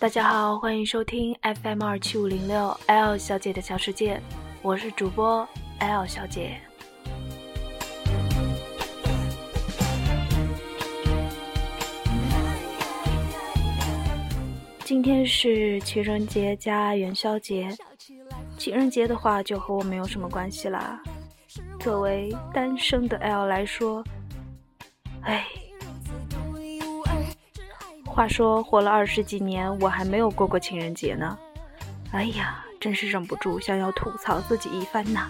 大家好，欢迎收听 FM 二七五零六 L 小姐的小世界，我是主播 L 小姐。今天是情人节加元宵节，情人节的话就和我没有什么关系啦。作为单身的 L 来说，哎。话说活了二十几年，我还没有过过情人节呢。哎呀，真是忍不住想要吐槽自己一番呐。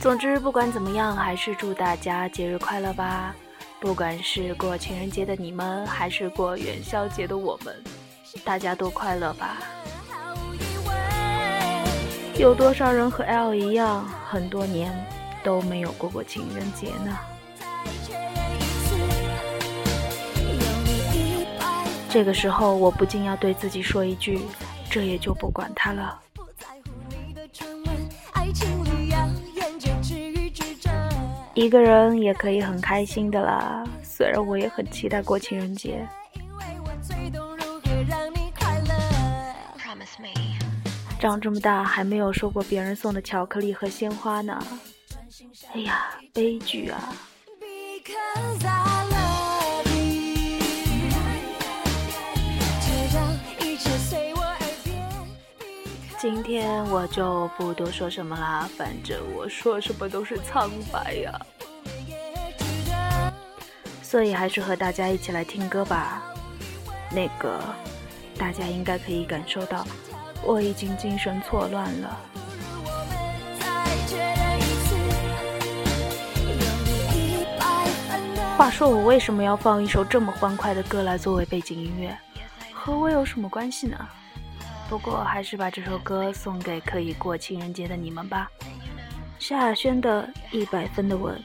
总之，不管怎么样，还是祝大家节日快乐吧。不管是过情人节的你们，还是过元宵节的我们，大家都快乐吧。有多少人和 L 一样，很多年？都没有过过情人节呢。这个时候，我不禁要对自己说一句：这也就不管他了。一个人也可以很开心的啦。虽然我也很期待过情人节。长这么大还没有收过别人送的巧克力和鲜花呢。哎呀，悲剧啊！今天我就不多说什么啦，反正我说什么都是苍白呀。所以还是和大家一起来听歌吧。那个，大家应该可以感受到，我已经精神错乱了。说我为什么要放一首这么欢快的歌来作为背景音乐？和我有什么关系呢？不过还是把这首歌送给可以过情人节的你们吧。萧亚轩的一百分的吻。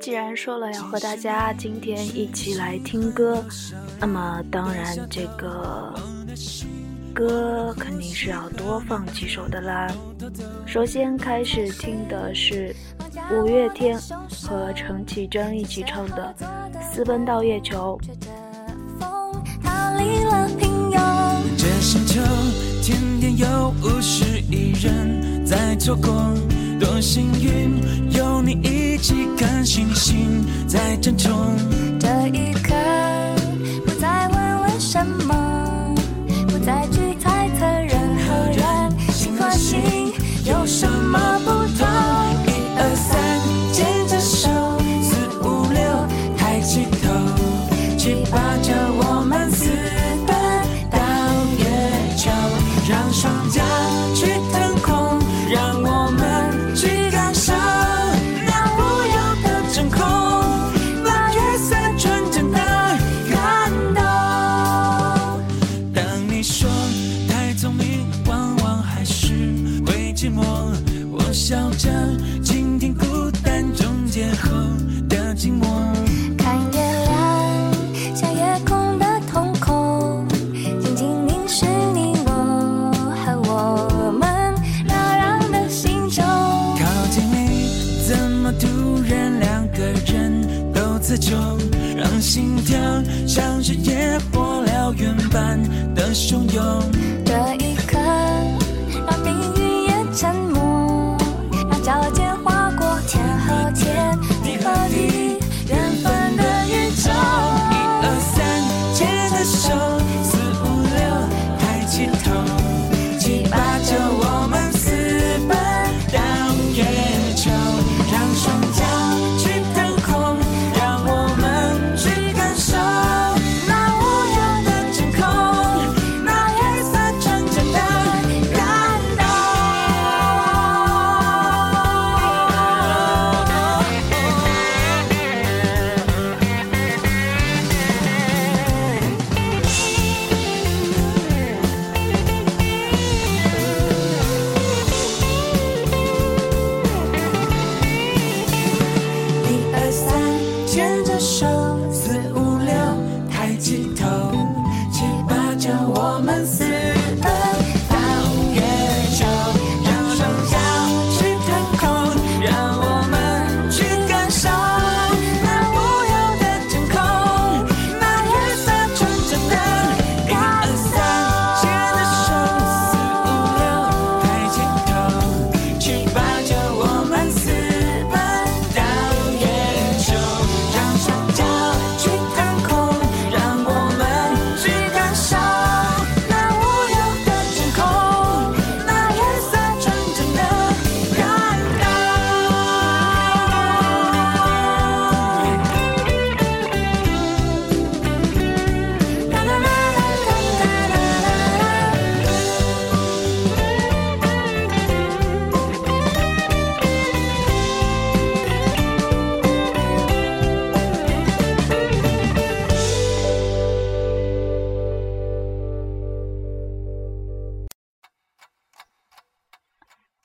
既然说了要和大家今天一起来听歌，那么当然这个歌肯定是要多放几首的啦。首先开始听的是五月天和陈绮贞一起唱的《私奔到月球》。星球天天有五十亿人在错过。多幸运有你一起看星星在争宠，般的汹涌。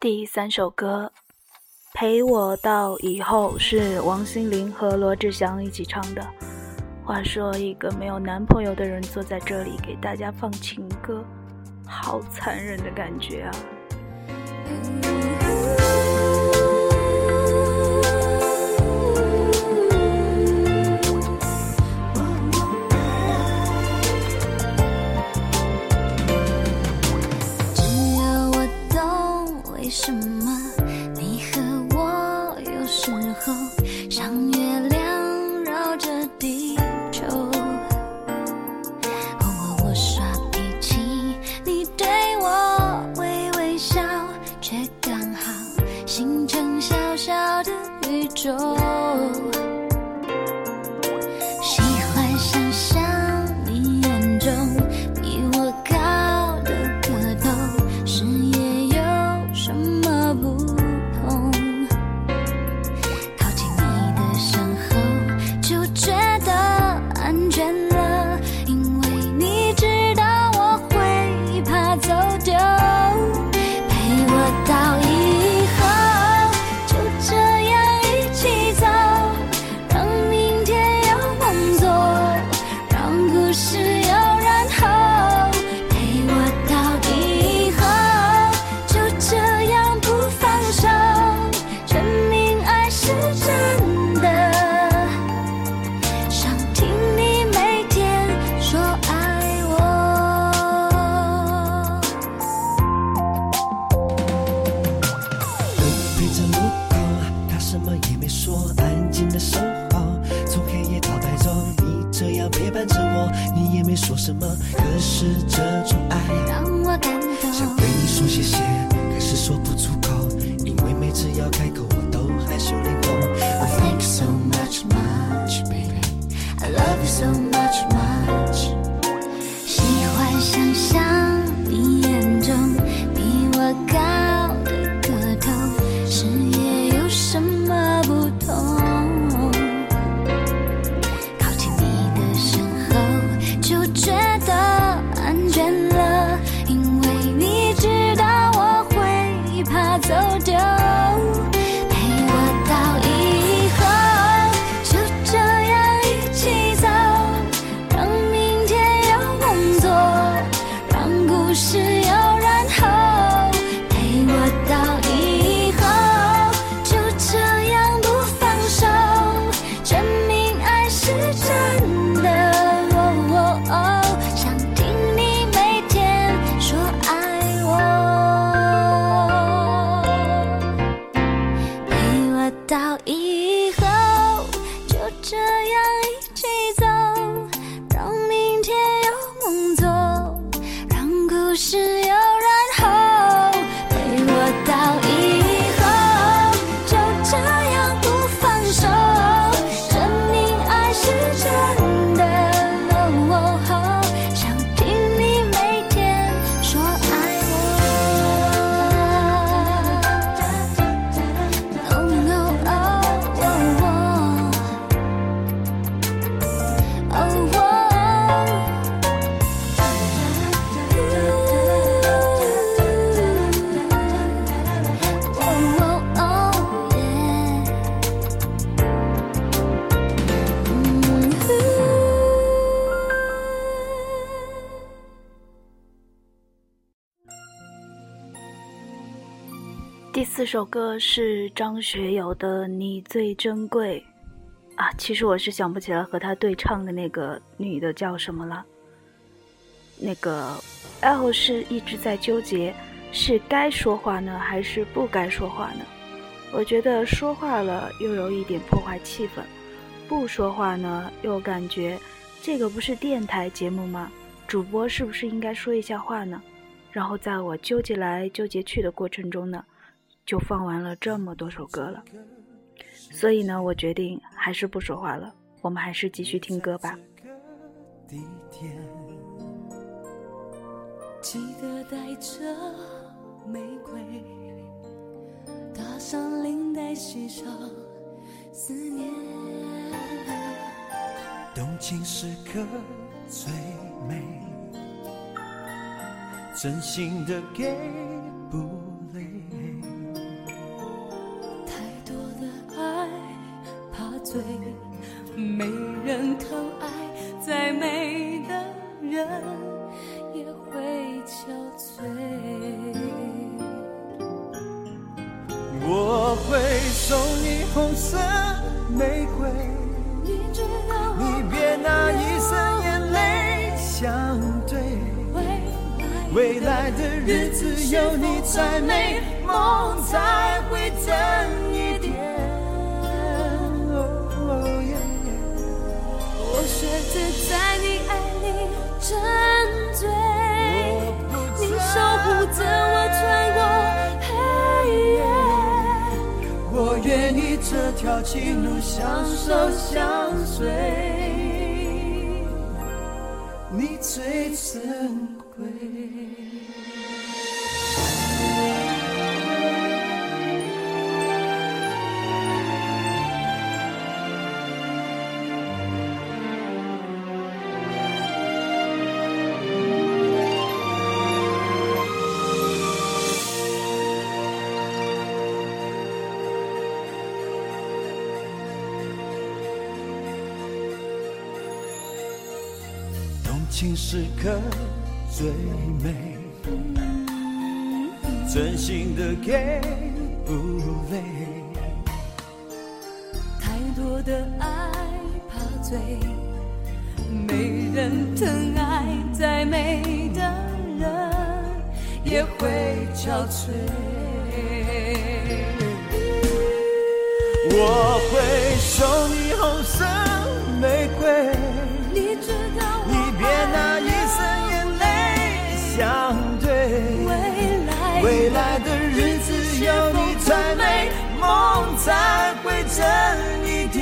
第三首歌陪我到以后是王心凌和罗志祥一起唱的。话说一个没有男朋友的人坐在这里给大家放情歌好残忍的感觉啊。什么？你和我有时候相约是是这种爱。让我感动。想对你说谢谢可是说不出口因为每次要开口我都害羞脸红。第四首歌是张学友的《你最珍贵》啊，其实我是想不起来和他对唱的那个女的叫什么了。那个 L 是一直在纠结，是该说话呢，还是不该说话呢？我觉得说话了又有一点破坏气氛，不说话呢又感觉这个不是电台节目吗？主播是不是应该说一下话呢？然后在我纠结来纠结去的过程中呢，就放完了这么多首歌了。所以呢，我决定还是不说话了，我们还是继续听歌吧。地点记得带着玫瑰，搭上领带，系上思念。动情时刻最美，真心的给不累。再美，梦才会真一点。我学着在你爱里沉醉，你守护着我穿过黑夜。我愿意这条情路相守相随，你最珍贵。时刻最美，真心的给不累。太多的爱怕醉，没人疼爱，再美的人也会憔悴。我会送你红色玫瑰，才会真一点。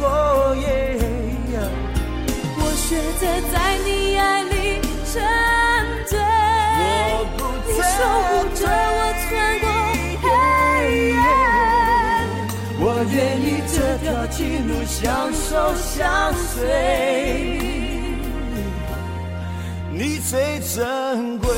哦耶！我选择在你爱里沉醉，你守护着我穿过黑夜。我愿意这条情路相守相随，你最珍贵，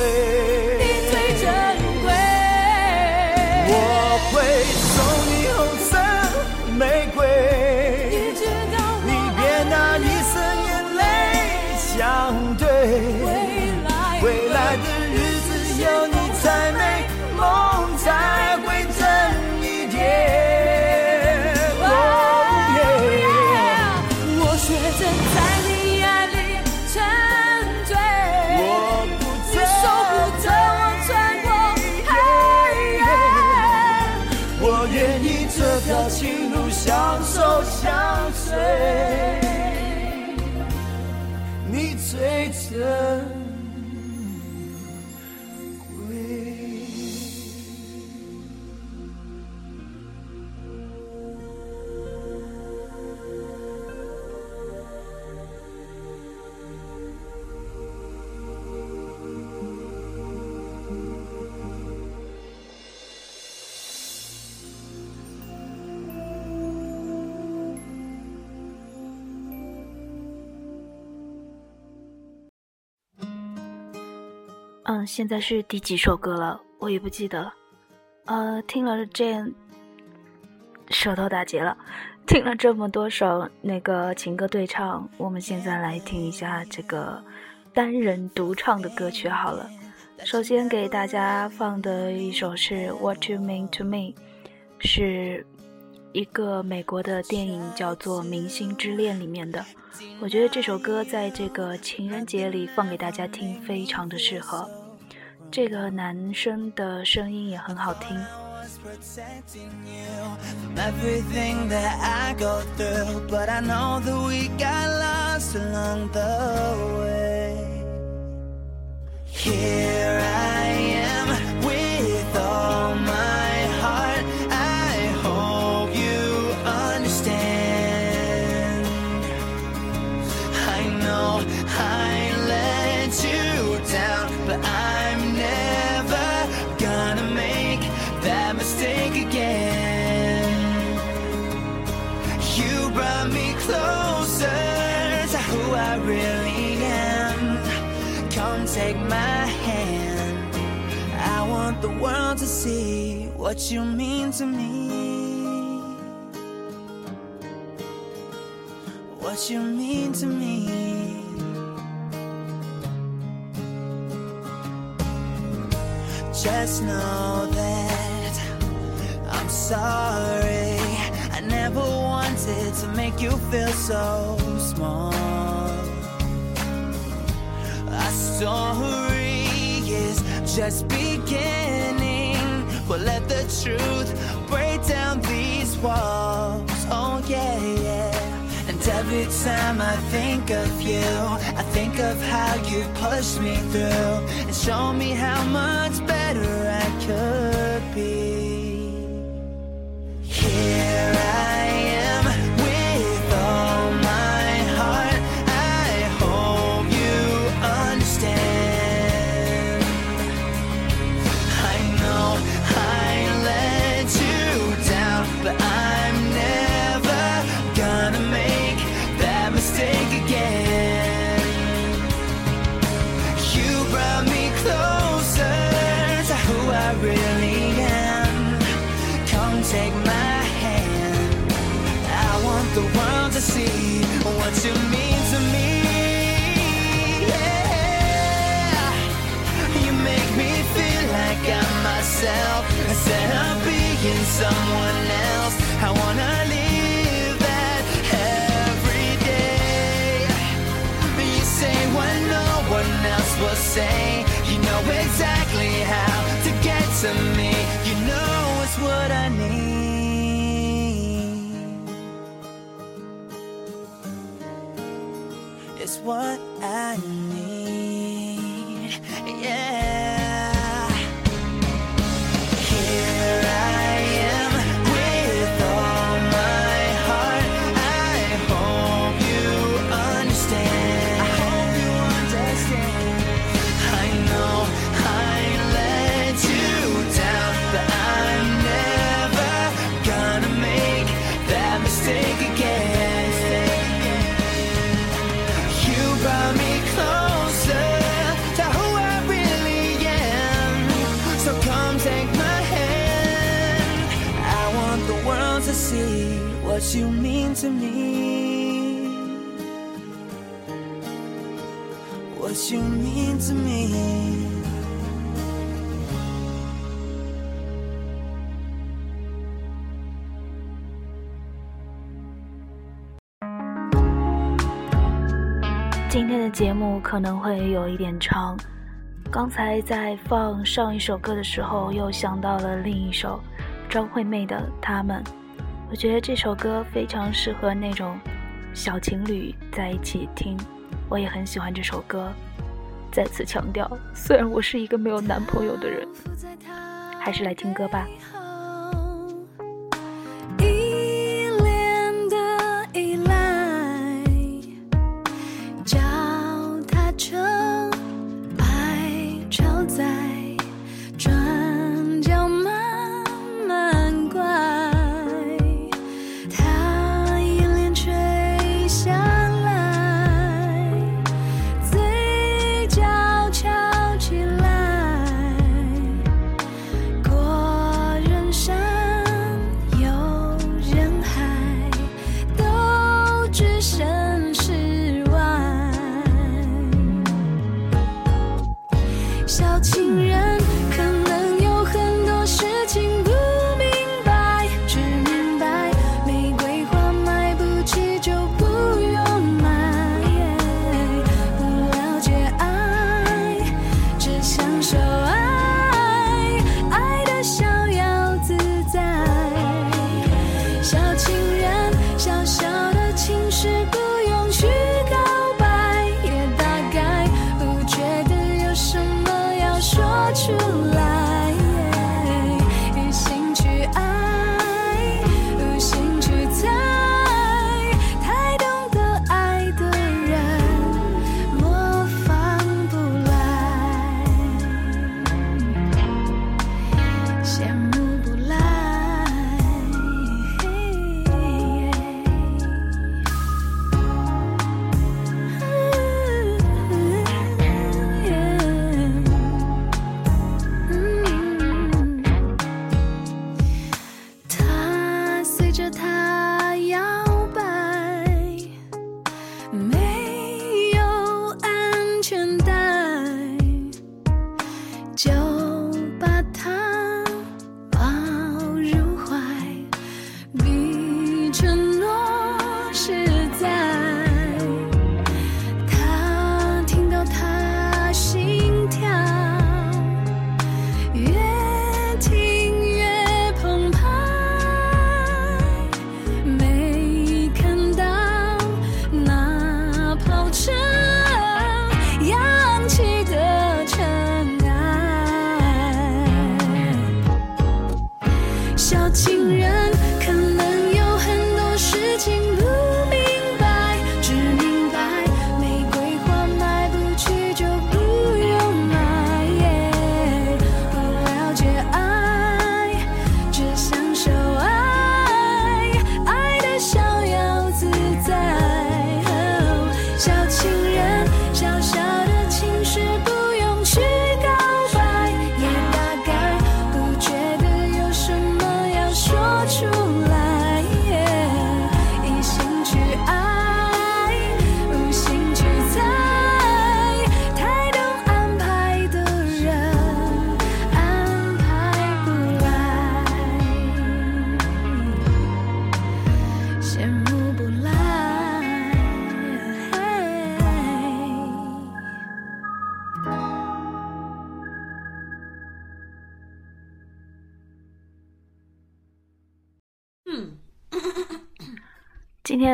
现在是第几首歌了？我也不记得了。呃，听了这，舌头打结了。听了这么多首那个情歌对唱，我们现在来听一下这个单人独唱的歌曲好了。首先给大家放的一首是《What You Mean to Me》，是一个美国的电影叫做《明星之恋》里面的。我觉得这首歌在这个情人节里放给大家听，非常的适合。这个男生的声音也很好听。See what you mean to me. What you mean to me. Just know that I'm sorry. I never wanted to make you feel so small. Our story is just beginning. But let the truth break down these walls. Oh, yeah, yeah. And every time I think of you, I think of how you pushed me through and show me how much better I could be. What I you mean to me. What you mean to me. 今天的节目可能会有一点长，刚才在放上一首歌的时候，又想到了另一首张惠妹的《他们》。我觉得这首歌非常适合那种小情侣在一起听，我也很喜欢这首歌。再次强调，虽然我是一个没有男朋友的人，还是来听歌吧。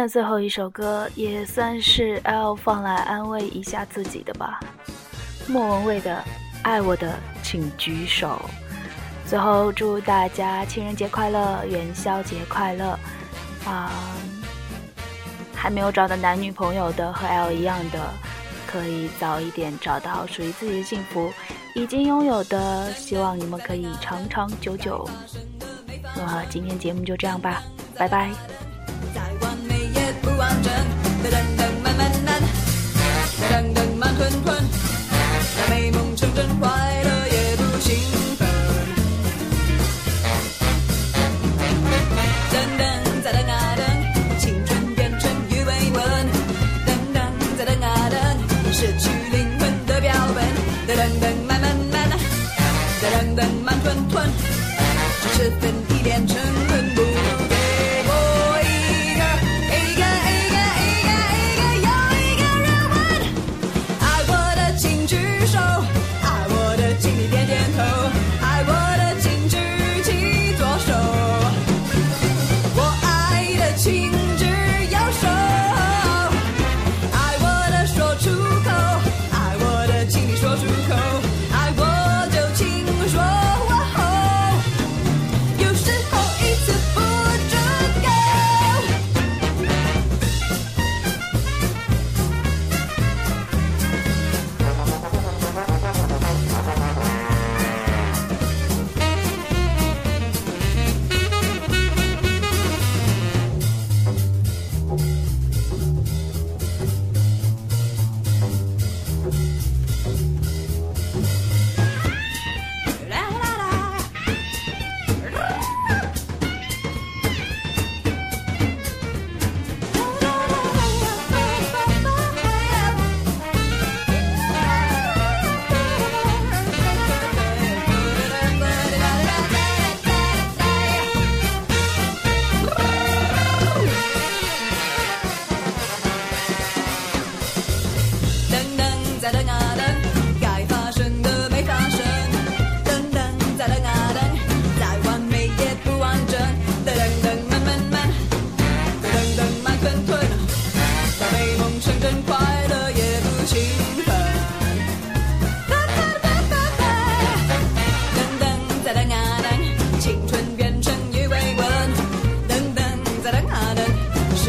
那最后一首歌也算是 L 放来安慰一下自己的吧，莫文蔚的《爱我的请举手》。最后祝大家情人节快乐，元宵节快乐啊！还没有找到男女朋友的和 L 一样的，可以早一点找到属于自己的幸福；已经拥有的，希望你们可以长长久久。那今天节目就这样吧，拜拜。真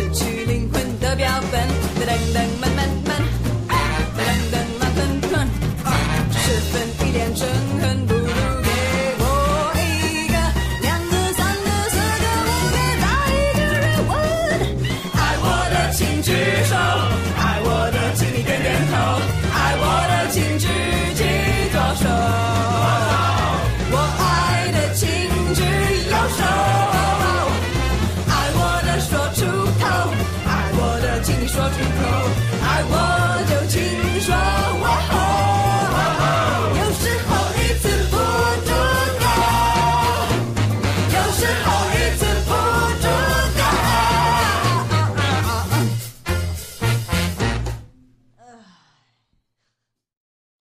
失去灵魂的标本。